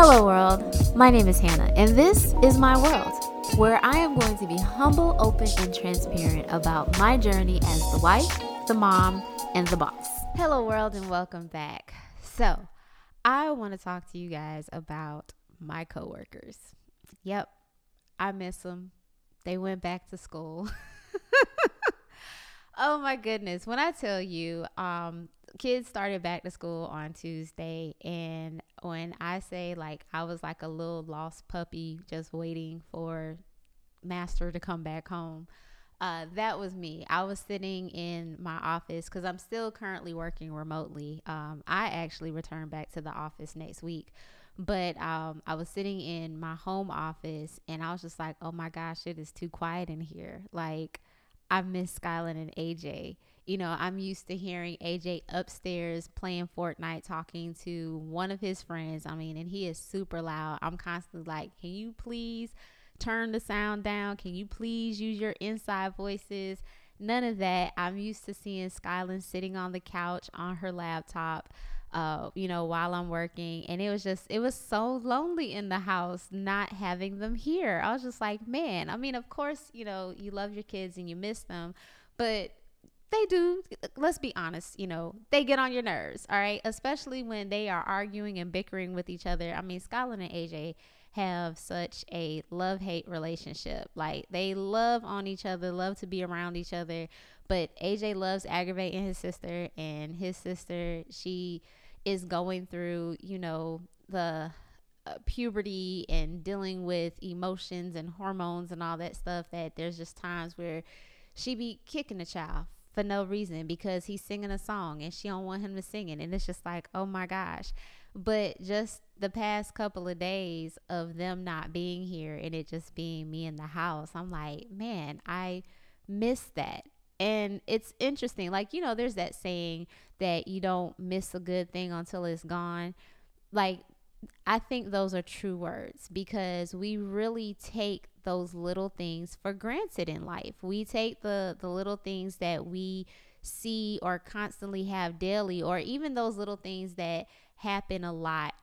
Hello, world. My name is Hannah, and this is my world, where I am going to be humble, open, and transparent about my journey as the wife, the mom, and the boss. Hello, world, and welcome back. So, I want to talk to you guys about my coworkers. Yep, I miss them. They went back to school. oh my goodness. When I tell you, um, kids started back to school on Tuesday and when I say like I was like a little lost puppy just waiting for master to come back home. Uh, that was me. I was sitting in my office because I'm still currently working remotely. Um, I actually return back to the office next week, but um, I was sitting in my home office and I was just like, oh my gosh, it is too quiet in here. Like, I miss Skyland and AJ you know, I'm used to hearing AJ upstairs playing Fortnite, talking to one of his friends. I mean, and he is super loud. I'm constantly like, can you please turn the sound down? Can you please use your inside voices? None of that. I'm used to seeing Skyland sitting on the couch on her laptop, uh, you know, while I'm working. And it was just, it was so lonely in the house not having them here. I was just like, man, I mean, of course, you know, you love your kids and you miss them, but they do let's be honest you know they get on your nerves all right? Especially when they are arguing and bickering with each other. I mean skyland and aj have such a love hate relationship. Like they love on each other love to be around each other. But aj loves aggravating his sister and his sister she is going through you know the uh, puberty and dealing with emotions and hormones and all that stuff that there's just times where she be kicking the child for no reason because he's singing a song and she don't want him to sing it. And it's just like oh my gosh. But just the past couple of days of them not being here and it just being me in the house i'm like man i miss that. And it's interesting. Like you know there's that saying that you don't miss a good thing until it's gone. Like I think those are true words because we really take those little things for granted in life. We take the the little things that we see or constantly have daily or even those little things that happen a lot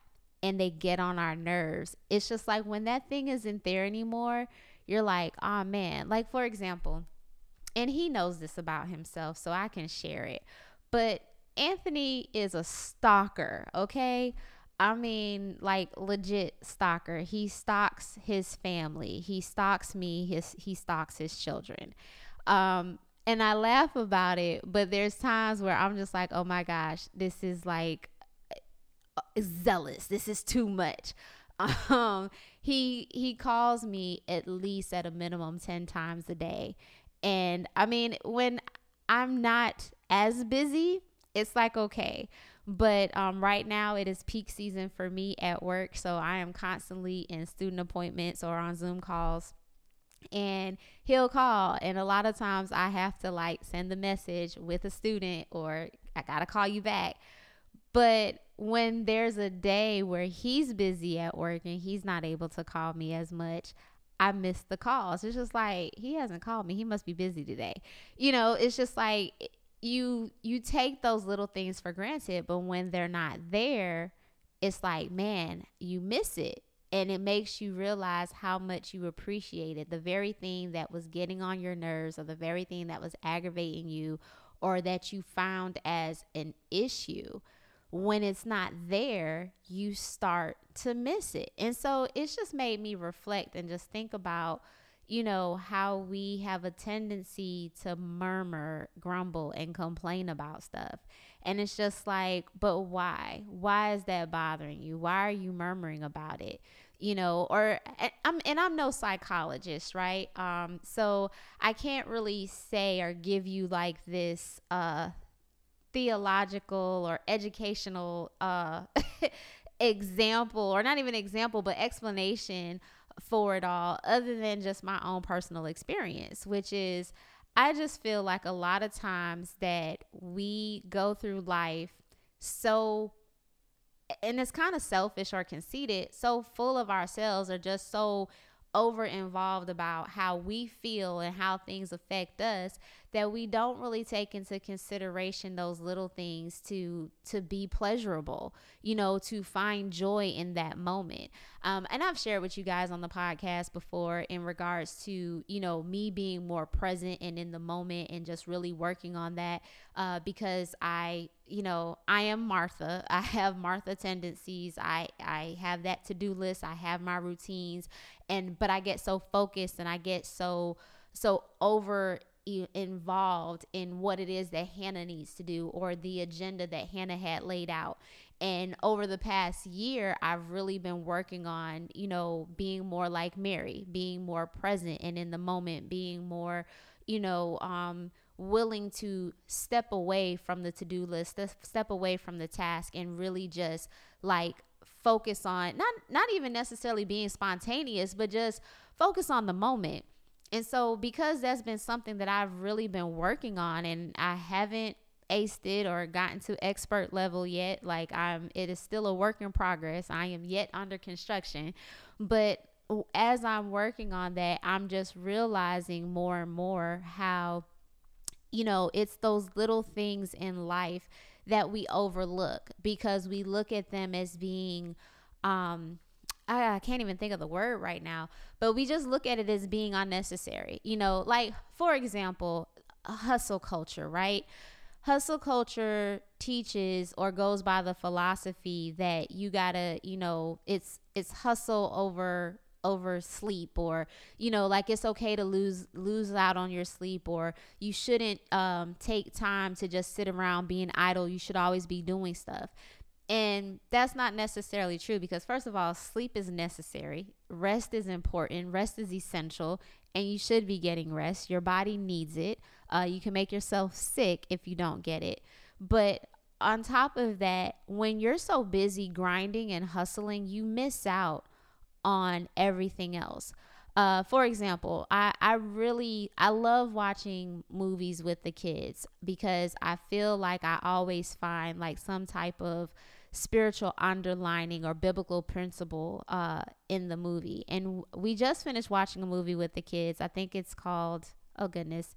and they get on our nerves. It's just like when that thing isn't there anymore, you're like, "Oh man." Like for example, and he knows this about himself, so I can share it. But Anthony is a stalker, okay? I mean, like legit stalker. He stalks his family. He stalks me. His he stalks his children. Um, and I laugh about it, but there's times where I'm just like, oh my gosh, this is like uh, zealous. This is too much. Um, he he calls me at least at a minimum ten times a day, and I mean when I'm not as busy, it's like okay but um, right now, it is peak season for me at work. So I am constantly in student appointments or on Zoom calls. And he'll call. And a lot of times I have to like send the message with a student or I got to call you back. But when there's a day where he's busy at work and he's not able to call me as much, I miss the calls. It's just like he hasn't called me. He must be busy today. You know, it's just like you you take those little things for granted, but when they're not there, it's like, man, you miss it. And it makes you realize how much you appreciated the very thing that was getting on your nerves or the very thing that was aggravating you or that you found as an issue. When it's not there, you start to miss it. And so it's just made me reflect and just think about you know, how we have a tendency to murmur, grumble, and complain about stuff. And it's just like, but why? Why is that bothering you? Why are you murmuring about it? You know, or and I'm and I'm no psychologist, right? Um, so I can't really say or give you like this uh theological or educational uh example or not even example but explanation for it all other than just my own personal experience, which is I just feel like a lot of times that we go through life so and it's kind of selfish or conceited, so full of ourselves or just so over involved about how we feel and how things affect us that we don't really take into consideration those little things to to be pleasurable you know to find joy in that moment. Um, and i've shared with you guys on the podcast before in regards to you know me being more present and in the moment and just really working on that uh, because i you know i am martha. I have martha tendencies. I i have that to-do list. I have my routines. And but i get so focused and i get so so over involved in what it is that Hannah needs to do or the agenda that Hannah had laid out. And over the past year, I've really been working on, you know, being more like Mary, being more present and in the moment, being more, you know, um, willing to step away from the to-do list, step away from the task and really just like focus on not not even necessarily being spontaneous, but just focus on the moment and so, because that's been something that I've really been working on, and I haven't aced it or gotten to expert level yet, like I'm, it is still a work in progress. I am yet under construction, but as I'm working on that, I'm just realizing more and more how, you know, it's those little things in life that we overlook because we look at them as being, um, I, I can't even think of the word right now, but we just look at it as being unnecessary. You know, like for example, hustle culture, right? Hustle culture teaches or goes by the philosophy that you gotta, you know, it's it's hustle over over sleep or you know like it's okay to lose lose out on your sleep or you shouldn't um, take time to just sit around being idle you should always be doing stuff and that's not necessarily true because, first of all, sleep is necessary, rest is important, rest is essential, and you should be getting rest. Your body needs it. Uh, you can make yourself sick if you don't get it. But on top of that, when you're so busy grinding and hustling, you miss out on everything else. Uh, for example, I, I really I love watching movies with the kids because I feel like I always find like some type of spiritual underlining or biblical principle uh, in the movie. And we just finished watching a movie with the kids. I think it's called, oh goodness,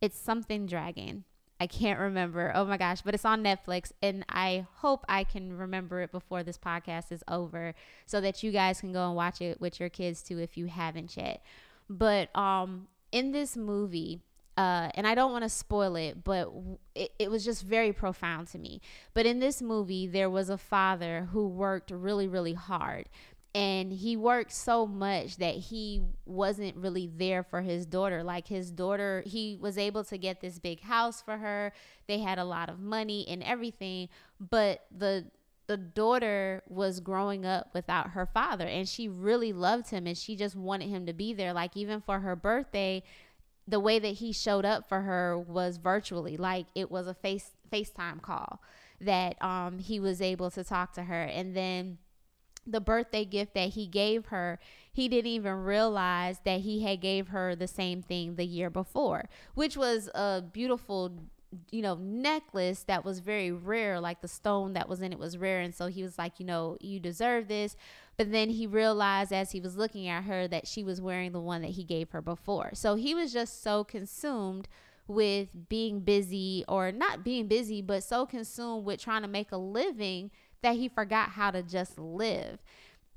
it's something dragon. I can't remember. Oh my gosh, but it's on Netflix and I hope I can remember it before this podcast is over so that you guys can go and watch it with your kids too if you haven't yet. But um in this movie, uh, and I don't want to spoil it, but it, it was just very profound to me. But in this movie, there was a father who worked really, really hard. And he worked so much that he wasn't really there for his daughter. Like his daughter, he was able to get this big house for her. They had a lot of money and everything, but the the daughter was growing up without her father and she really loved him and she just wanted him to be there like even for her birthday the way that he showed up for her was virtually like it was a face FaceTime call that um he was able to talk to her. And then the birthday gift that he gave her he didn't even realize that he had gave her the same thing the year before which was a beautiful you know necklace that was very rare like the stone that was in it was rare. And so he was like you know you deserve this but then he realized as he was looking at her that she was wearing the one that he gave her before. So he was just so consumed with being busy or not being busy but so consumed with trying to make a living that he forgot how to just live.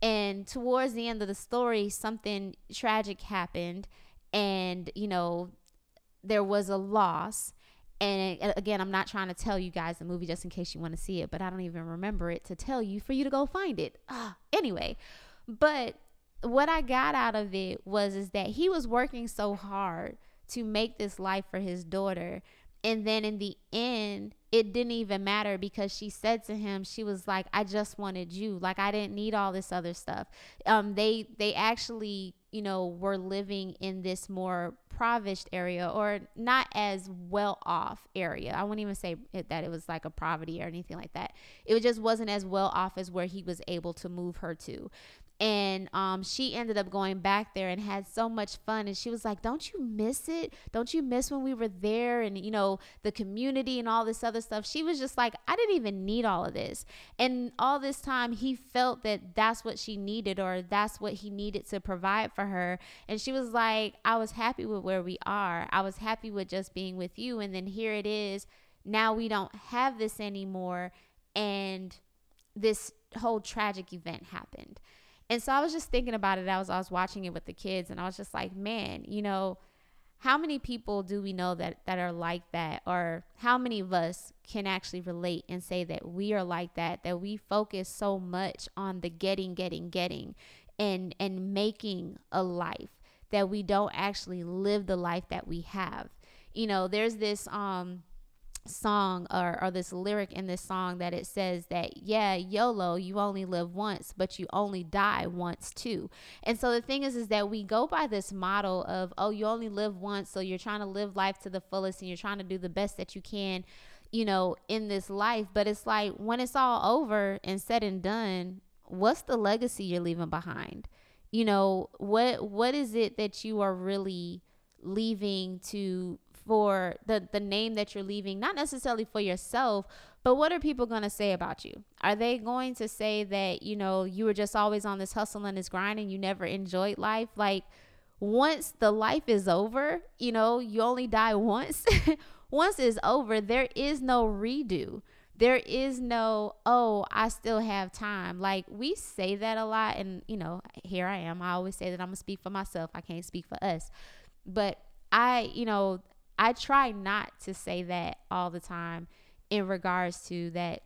And towards the end of the story something tragic happened and you know there was a loss and again, I'm not trying to tell you guys the movie just in case you want to see it, but I don't even remember it to tell you for you to go find it. Uh, anyway, but what I got out of it was is that he was working so hard to make this life for his daughter and then in the end it didn't even matter because she said to him she was like i just wanted you. Like i didn't need all this other stuff. Um they they actually you know were living in this more impoverished area or not as well off area. I wouldn't even say it, that it was like a poverty or anything like that. It just wasn't as well off as where he was able to move her to. And um, she ended up going back there and had so much fun and she was like don't you miss it? Don't you miss when we were there and you know the community and all this other stuff? She was just like i didn't even need all of this. And all this time he felt that that's what she needed or that's what he needed to provide for her and she was like i was happy with where we are. I was happy with just being with you and then here it is. Now we don't have this anymore and this whole tragic event happened and so I was just thinking about it. I was I was watching it with the kids, and I was just like, man, you know, how many people do we know that that are like that, or how many of us can actually relate and say that we are like that? That we focus so much on the getting, getting, getting, and and making a life that we don't actually live the life that we have. You know, there's this um song or, or this lyric in this song that it says that yeah yolo you only live once but you only die once too. And so the thing is is that we go by this model of oh you only live once so you're trying to live life to the fullest and you're trying to do the best that you can you know in this life. But it's like when it's all over and said and done what's the legacy you're leaving behind? You know what what is it that you are really leaving to for the the name that you're leaving not necessarily for yourself but what are people going to say about you? Are they going to say that you know you were just always on this hustle and this grind and you never enjoyed life? Like once the life is over you know you only die once once it's over there is no redo. There is no oh i still have time. Like we say that a lot and you know here i am. I always say that i'm gonna speak for myself. I can't speak for us. But i you know I try not to say that all the time in regards to that,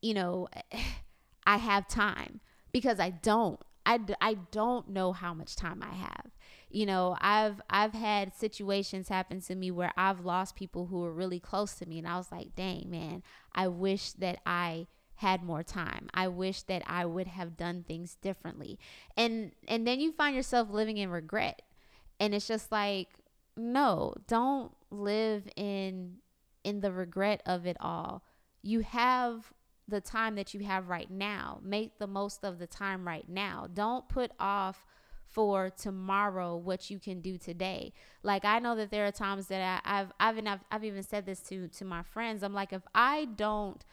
you know, I have time because I don't. I, I don't know how much time I have. You know, I've I've had situations happen to me where I've lost people who were really close to me and I was like, "Dang, man, I wish that I had more time. I wish that I would have done things differently." And and then you find yourself living in regret. And it's just like, no, don't live in in the regret of it all. You have the time that you have right now. Make the most of the time right now. Don't put off for tomorrow what you can do today. Like I know that there are times that I, have I've I've I've even said this to to my friends. I'm like if I don't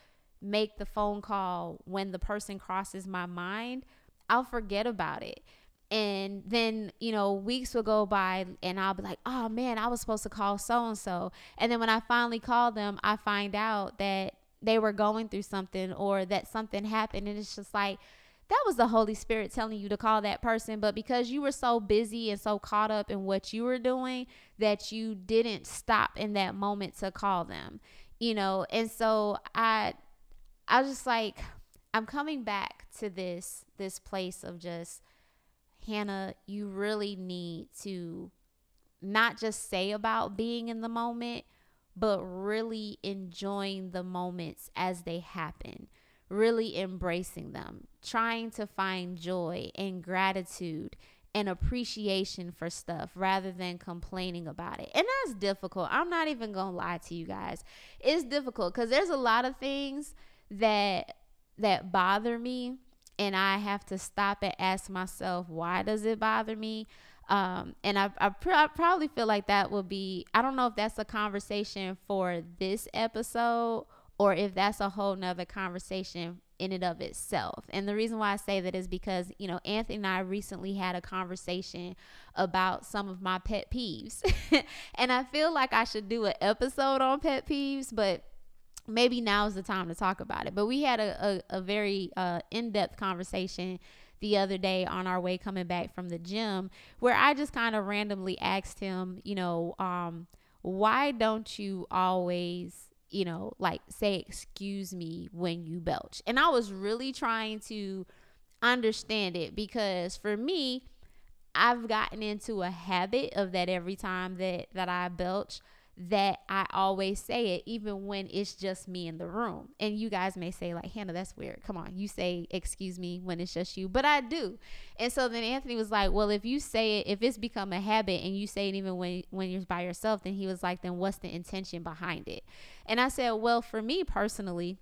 make the phone call when the person crosses my mind, I'll forget about it and then you know weeks will go by and i'll be like oh man i was supposed to call so and so and then when i finally call them i find out that they were going through something or that something happened. And it's just like that was the holy spirit telling you to call that person. But because you were so busy and so caught up in what you were doing that you didn't stop in that moment to call them you know? And so i i was just like i'm coming back to this this place of just Hannah, you really need to not just say about being in the moment, but really enjoying the moments as they happen, really embracing them, trying to find joy and gratitude and appreciation for stuff rather than complaining about it. And that's difficult. I'm not even going to lie to you guys. It's difficult cuz there's a lot of things that that bother me and I have to stop and ask myself, why does it bother me? Um, and I, I, pr- I, probably feel like that will be, I don't know if that's a conversation for this episode or if that's a whole nother conversation in and of itself. And the reason why I say that is because, you know, Anthony and I recently had a conversation about some of my pet peeves. and I feel like I should do an episode on pet peeves, but maybe now is the time to talk about it. But we had a, a, a very uh, in depth conversation the other day on our way coming back from the gym where I just kind of randomly asked him, you know, um, why don't you always, you know, like say excuse me when you belch? And I was really trying to understand it because for me, I've gotten into a habit of that every time that that I belch that I always say it, even when it's just me in the room. And you guys may say, like, Hannah, that's weird. Come on, you say, excuse me, when it's just you. But I do. And so then Anthony was like, well, if you say it, if it's become a habit and you say it even when, when you're by yourself, then he was like, then what's the intention behind it? And I said, well, for me personally,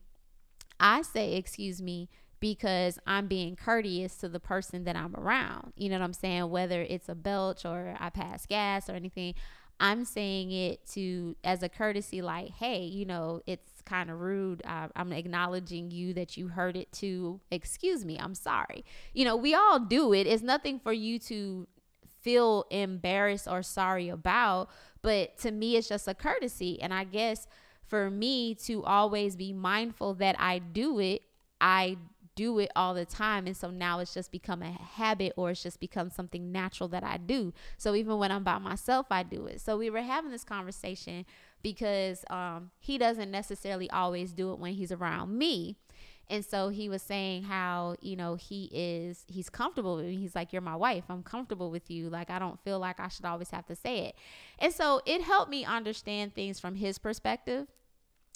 I say, excuse me, because I'm being courteous to the person that I'm around. You know what I'm saying? Whether it's a belch or I pass gas or anything, I'm saying it to as a courtesy, like, hey, you know, it's kind of rude. Uh, I'm acknowledging you that you heard it too. Excuse me, I'm sorry. You know, we all do it. It's nothing for you to feel embarrassed or sorry about, but to me, it's just a courtesy. And I guess for me to always be mindful that I do it, I do it all the time. And so now it's just become a habit or it's just become something natural that I do. So even when I'm by myself, I do it. So we were having this conversation because um, he doesn't necessarily always do it when he's around me. And so he was saying how, you know, he is, he's comfortable with me. He's like, You're my wife. I'm comfortable with you. Like, I don't feel like I should always have to say it. And so it helped me understand things from his perspective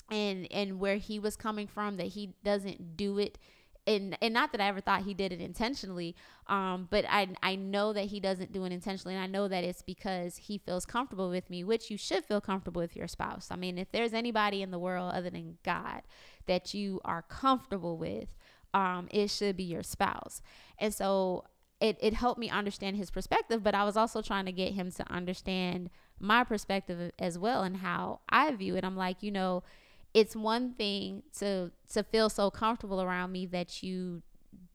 and and where he was coming from that he doesn't do it and and not that I ever thought he did it intentionally, um, but I I know that he doesn't do it intentionally, and I know that it's because he feels comfortable with me, which you should feel comfortable with your spouse. I mean, if there's anybody in the world other than God that you are comfortable with, um, it should be your spouse. And so it it helped me understand his perspective, but I was also trying to get him to understand my perspective as well and how I view it. I'm like, you know it's one thing to to feel so comfortable around me that you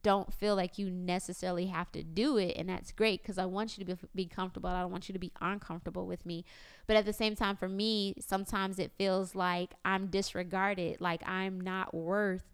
don't feel like you necessarily have to do it and that's great because i want you to be, be comfortable. I don't want you to be uncomfortable with me. But at the same time for me sometimes it feels like i'm disregarded like i'm not worth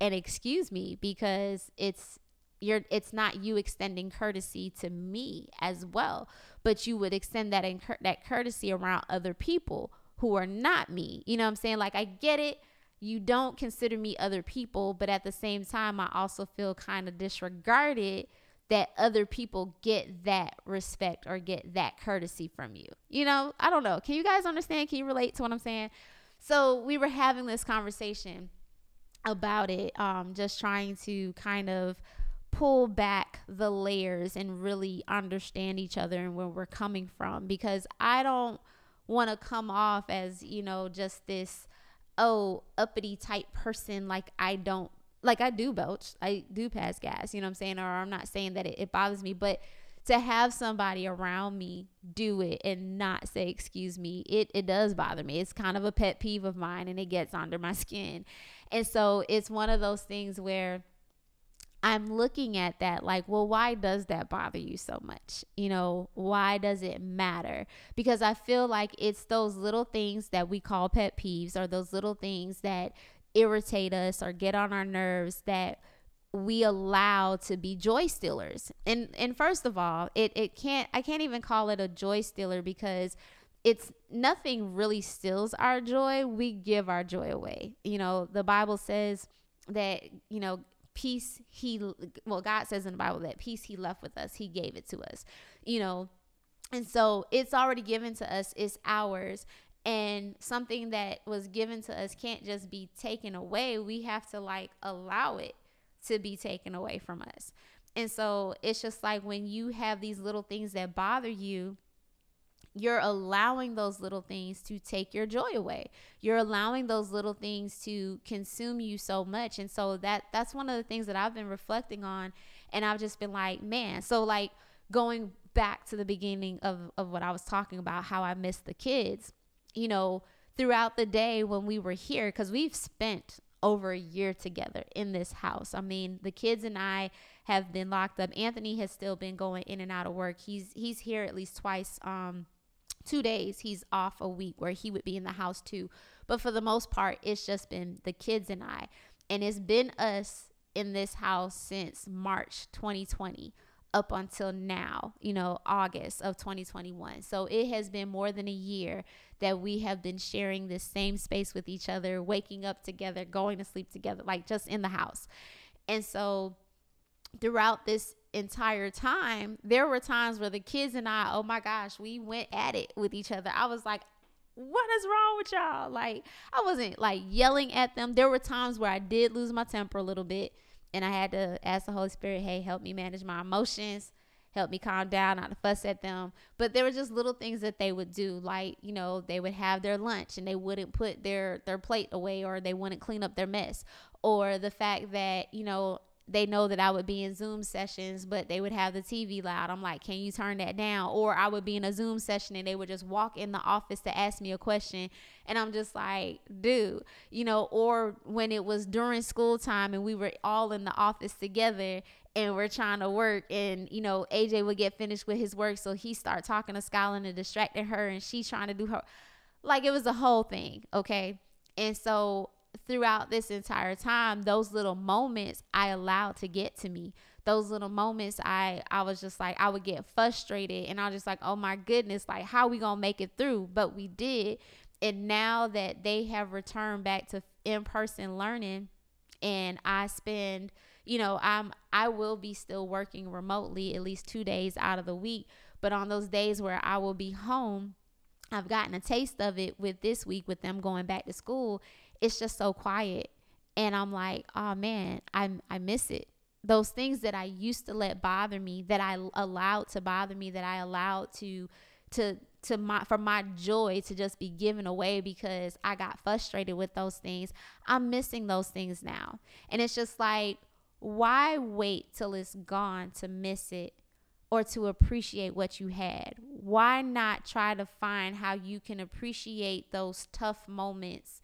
and excuse me because it's you're it's not you extending courtesy to me as well but you would extend that that courtesy around other people who are not me. You know what I'm saying? Like, I get it. You don't consider me other people, but at the same time, I also feel kind of disregarded that other people get that respect or get that courtesy from you. You know, I don't know. Can you guys understand? Can you relate to what I'm saying? So, we were having this conversation about it, um, just trying to kind of pull back the layers and really understand each other and where we're coming from because I don't want to come off as, you know, just this, oh, uppity type person. Like I don't, like I do belch. I do pass gas, you know what I'm saying? Or I'm not saying that it, it bothers me, but to have somebody around me do it and not say excuse me it, it does bother me it's kind of a pet peeve of mine and it gets under my skin and so it's one of those things where I'm looking at that like, well, why does that bother you so much? You know, why does it matter? Because I feel like it's those little things that we call pet peeves or those little things that irritate us or get on our nerves that we allow to be joy stealers. And and first of all, it it can't I can't even call it a joy stealer because it's nothing really steals our joy. We give our joy away. You know, the Bible says that, you know, peace he well god says in the bible that peace he left with us he gave it to us you know? And so it's already given to us it's ours and something that was given to us can't just be taken away. We have to like allow it to be taken away from us. And so it's just like when you have these little things that bother you you're allowing those little things to take your joy away you're allowing those little things to consume you so much and so that that's one of the things that i've been reflecting on and i've just been like man so like going back to the beginning of, of what i was talking about how i miss the kids you know throughout the day when we were here because we've spent over a year together in this house. I mean, the kids and I have been locked up. Anthony has still been going in and out of work. He's he's here at least twice um two days he's off a week where he would be in the house too. But for the most part, it's just been the kids and I. And it's been us in this house since March 2020 up until now, you know, August of 2021. So it has been more than a year that we have been sharing this same space with each other, waking up together, going to sleep together, like just in the house. And so throughout this entire time, there were times where the kids and I, oh my gosh, we went at it with each other. I was like, what is wrong with y'all? Like, I wasn't like yelling at them. There were times where I did lose my temper a little bit, and I had to ask the Holy Spirit, hey, help me manage my emotions, help me calm down, not to fuss at them. But there were just little things that they would do, like, you know, they would have their lunch and they wouldn't put their their plate away or they wouldn't clean up their mess. Or the fact that, you know, they know that I would be in Zoom sessions, but they would have the TV loud. I'm like, can you turn that down? Or I would be in a Zoom session and they would just walk in the office to ask me a question. And I'm just like, dude, you know, or when it was during school time and we were all in the office together and we're trying to work and you know AJ would get finished with his work so he start talking to Skyland and distracting her and she's trying to do her like it was a whole thing okay and so throughout this entire time those little moments I allowed to get to me. Those little moments I I was just like I would get frustrated and I was just like oh my goodness like how we gonna make it through? But we did. And now that they have returned back to in-person learning and I spend you know, I'm I will be still working remotely at least 2 days out of the week, but on those days where I will be home, I've gotten a taste of it with this week with them going back to school. It's just so quiet. And I'm like, "Oh man, I I miss it." Those things that I used to let bother me, that I allowed to bother me, that I allowed to to to my for my joy to just be given away because I got frustrated with those things. I'm missing those things now. And it's just like why wait till it's gone to miss it or to appreciate what you had? Why not try to find how you can appreciate those tough moments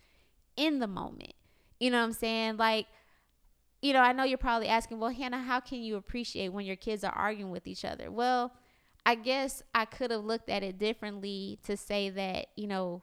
in the moment? You know what I'm saying? Like, you know, I know you're probably asking, well, Hannah, how can you appreciate when your kids are arguing with each other? Well, I guess I could have looked at it differently to say that, you know,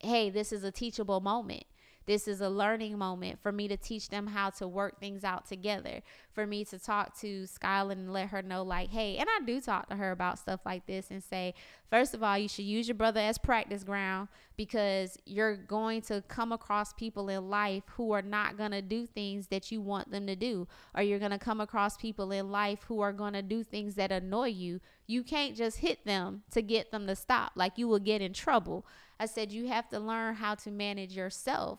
hey, this is a teachable moment. This is a learning moment for me to teach them how to work things out together. For me to talk to Skyland and let her know, like, hey, and I do talk to her about stuff like this and say, first of all, you should use your brother as practice ground because you're going to come across people in life who are not going to do things that you want them to do, or you're going to come across people in life who are going to do things that annoy you. You can't just hit them to get them to stop, like, you will get in trouble. I said, you have to learn how to manage yourself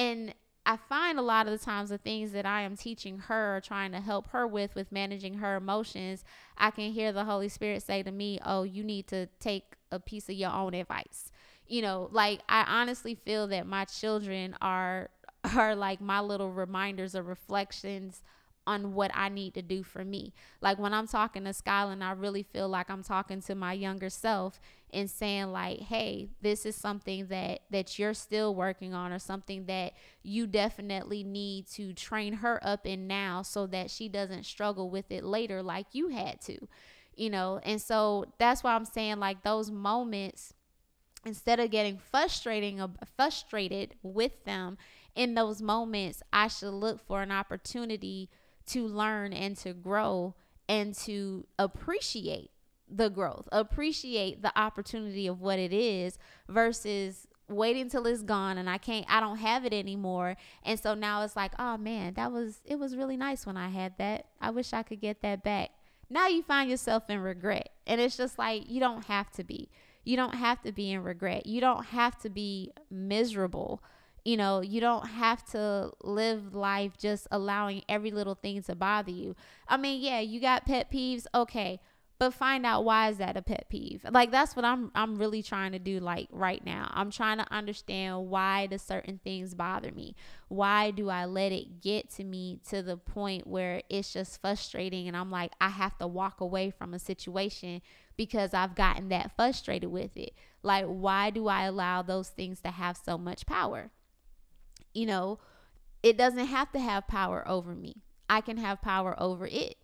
and I find a lot of the times the things that I am teaching her or trying to help her with, with managing her emotions, I can hear the Holy Spirit say to me, Oh, you need to take a piece of your own advice. You know, like I honestly feel that my children are are like my little reminders or reflections on what I need to do for me. Like when I'm talking to Skyland, I really feel like I'm talking to my younger self and saying like, "Hey, this is something that that you're still working on or something that you definitely need to train her up in now so that she doesn't struggle with it later like you had to." You know, and so that's why I'm saying like those moments instead of getting frustrating frustrated with them in those moments, I should look for an opportunity to learn and to grow and to appreciate the growth, appreciate the opportunity of what it is versus waiting till it's gone and I can't I don't have it anymore. And so now it's like, oh man, that was it was really nice when I had that. I wish I could get that back. Now you find yourself in regret. And it's just like you don't have to be. You don't have to be in regret. You don't have to be miserable you know, you don't have to live life just allowing every little thing to bother you. I mean, yeah, you got pet peeves, okay, but find out why is that a pet peeve? Like that's what I'm I'm really trying to do like right now. I'm trying to understand why do certain things bother me? Why do I let it get to me to the point where it's just frustrating and I'm like I have to walk away from a situation because I've gotten that frustrated with it. Like why do I allow those things to have so much power? You know, it doesn't have to have power over me. I can have power over it.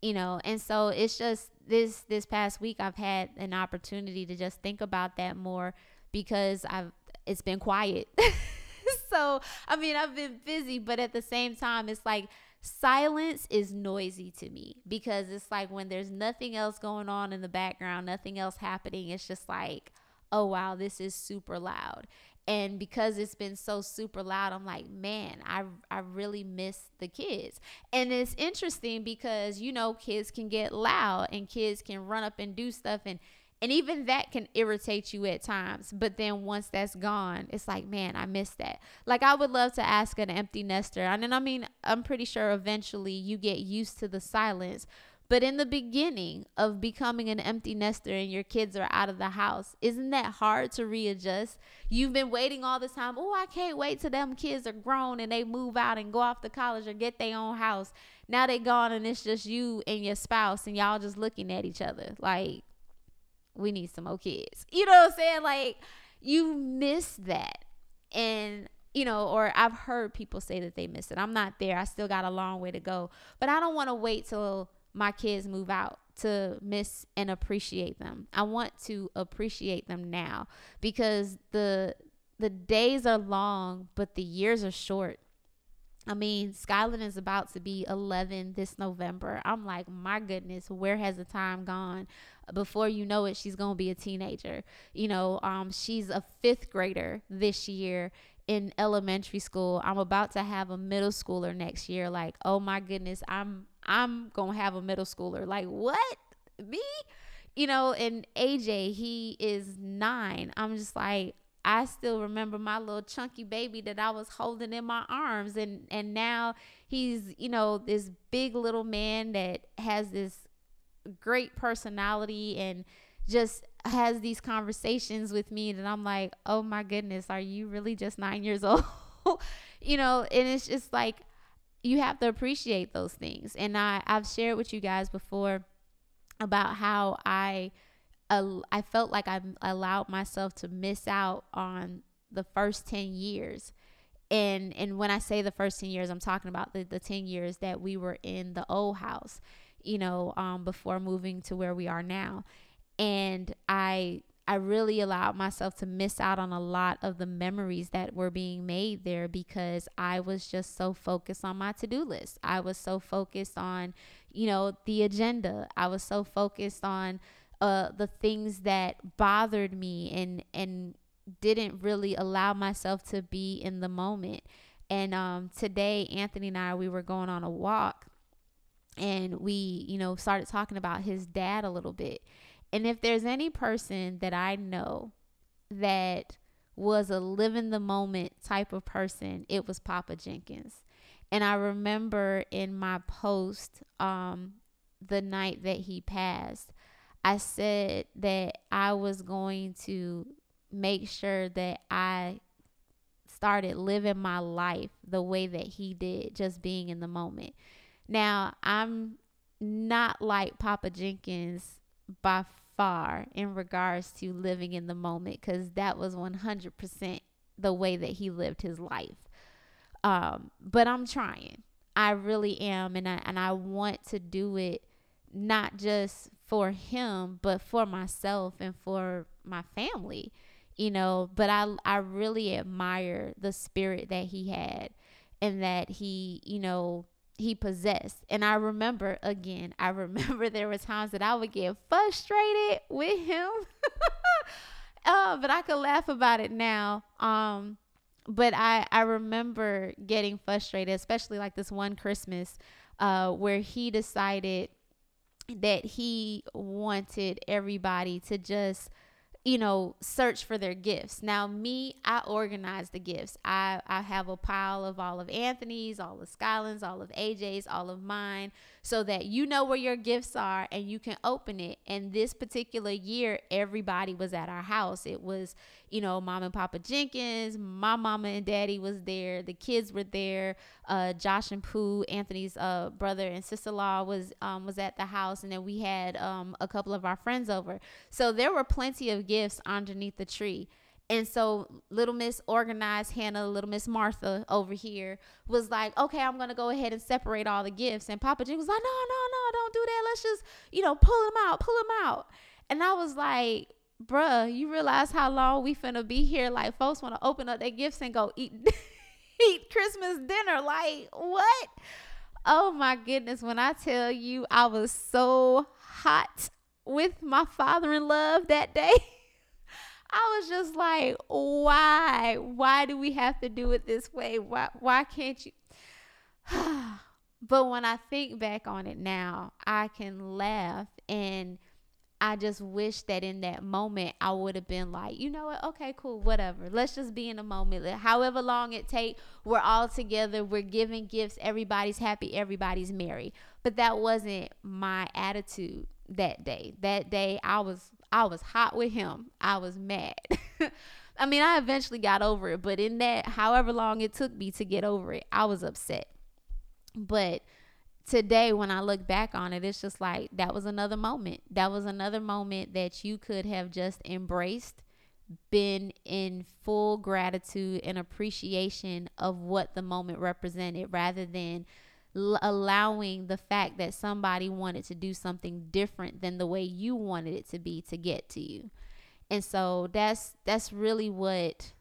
You know, and so it's just this this past week I've had an opportunity to just think about that more because I've it's been quiet. so, I mean, I've been busy, but at the same time it's like silence is noisy to me because it's like when there's nothing else going on in the background, nothing else happening, it's just like, oh wow, this is super loud and because it's been so super loud i'm like man i i really miss the kids. And it's interesting because you know kids can get loud and kids can run up and do stuff and and even that can irritate you at times. But then once that's gone it's like man i miss that. Like i would love to ask an empty nester and i mean i'm pretty sure eventually you get used to the silence But in the beginning of becoming an empty nester and your kids are out of the house, isn't that hard to readjust? You've been waiting all this time. Oh, I can't wait till them kids are grown and they move out and go off to college or get their own house. Now they gone and it's just you and your spouse and y'all just looking at each other like we need some more kids. You know what I'm saying? Like you miss that. And you know, or I've heard people say that they miss it. I'm not there. I still got a long way to go. But I don't want to wait till my kids move out to miss and appreciate them. I want to appreciate them now because the the days are long, but the years are short. I mean, Skyland is about to be 11 this November. I'm like, my goodness, where has the time gone? Before you know it, she's going to be a teenager. You know, um, she's a fifth grader this year in elementary school. I'm about to have a middle schooler next year. Like, oh my goodness, I'm I'm gonna have a middle schooler. Like, what? Me? You know, and AJ, he is nine. I'm just like, I still remember my little chunky baby that I was holding in my arms and and now he's, you know, this big little man that has this great personality and just has these conversations with me that I'm like, "Oh my goodness, are you really just 9 years old?" you know, and it's just like you have to appreciate those things. And I I've shared with you guys before about how I uh, I felt like I allowed myself to miss out on the first 10 years. And and when I say the first 10 years, I'm talking about the, the 10 years that we were in the old house, you know, um, before moving to where we are now. And I I really allowed myself to miss out on a lot of the memories that were being made there because I was just so focused on my to do list. I was so focused on, you know, the agenda. I was so focused on uh, the things that bothered me and and didn't really allow myself to be in the moment. And um, today, Anthony and I, we were going on a walk and we, you know, started talking about his dad a little bit and if there's any person that I know that was a live in the moment type of person, it was Papa Jenkins. And I remember in my post um, the night that he passed, I said that I was going to make sure that I started living my life the way that he did, just being in the moment. Now, I'm not like Papa Jenkins by far in regards to living in the moment because that was 100% the way that he lived his life. Um, but I'm trying. I really am and I and I want to do it not just for him but for myself and for my family. You know, but I I really admire the spirit that he had and that he, you know, he possessed. And I remember again, I remember there were times that I would get frustrated with him. uh, but I could laugh about it now. Um, but I I remember getting frustrated, especially like this one Christmas, uh, where he decided that he wanted everybody to just you know, search for their gifts. Now, me, I organize the gifts. I, I have a pile of all of Anthony's, all of Skyland's, all of AJ's, all of mine, so that you know where your gifts are and you can open it. And this particular year, everybody was at our house. It was, you know, mom and Papa Jenkins, my mama and daddy was there, the kids were there, uh, Josh and Pooh, Anthony's uh, brother and sister-in-law was um, was at the house, and then we had um, a couple of our friends over. So there were plenty of gifts underneath the tree. And so little Miss organized Hannah, little Miss Martha over here was like, okay, I'm gonna go ahead and separate all the gifts. And Papa Jim was like, no, no, no, don't do that. Let's just, you know, pull them out, pull them out. And I was like, bruh, you realize how long we finna be here? Like folks wanna open up their gifts and go eat eat Christmas dinner. Like, what? Oh my goodness, when I tell you I was so hot with my father in love that day. I was just like, why? Why do we have to do it this way? Why why can't you But when I think back on it now, I can laugh and I just wish that in that moment I would have been like, you know what? Okay, cool, whatever. Let's just be in the moment. However long it take, we're all together. We're giving gifts. Everybody's happy. Everybody's merry. But that wasn't my attitude that day. That day I was I was hot with him. I was mad. I mean, I eventually got over it, but in that however long it took me to get over it, I was upset. But today when I look back on it, it's just like that was another moment. That was another moment that you could have just embraced, been in full gratitude and appreciation of what the moment represented rather than l- allowing the fact that somebody wanted to do something different than the way you wanted it to be to get to you. And so that's that's really what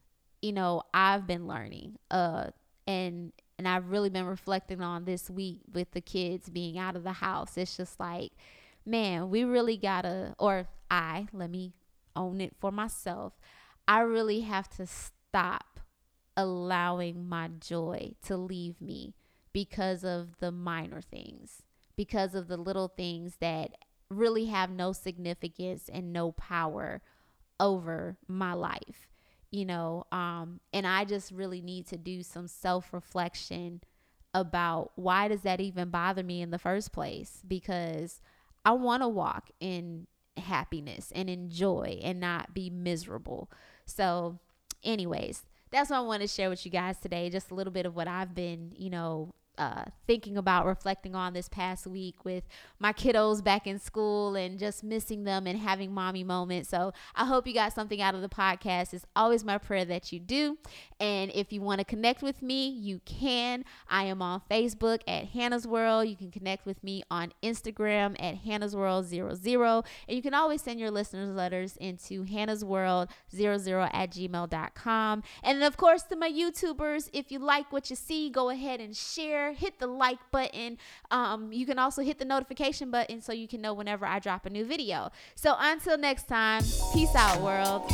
you know I've been learning. Uh and and I've really been reflecting on this week with the kids being out of the house. It's just like, man, we really gotta, or I, let me own it for myself. I really have to stop allowing my joy to leave me because of the minor things, because of the little things that really have no significance and no power over my life you know um and i just really need to do some self-reflection about why does that even bother me in the first place? Because i want to walk in happiness and enjoy and not be miserable. So anyways that's what i want to share with you guys today just a little bit of what i've been you know uh, thinking about reflecting on this past week with my kiddos back in school and just missing them and having mommy moments. So I hope you got something out of the podcast. It's always my prayer that you do. And if you want to connect with me, you can. I am on Facebook at Hannah's World. You can connect with me on Instagram at Hannah's World 00. And you can always send your listeners letters into Hannah's World 00 at gmail.com. And of course, to my YouTubers, if you like what you see, go ahead and hit the like button. Um, you can also hit the notification button so you can know whenever I drop a new video. So until next time, peace out, world.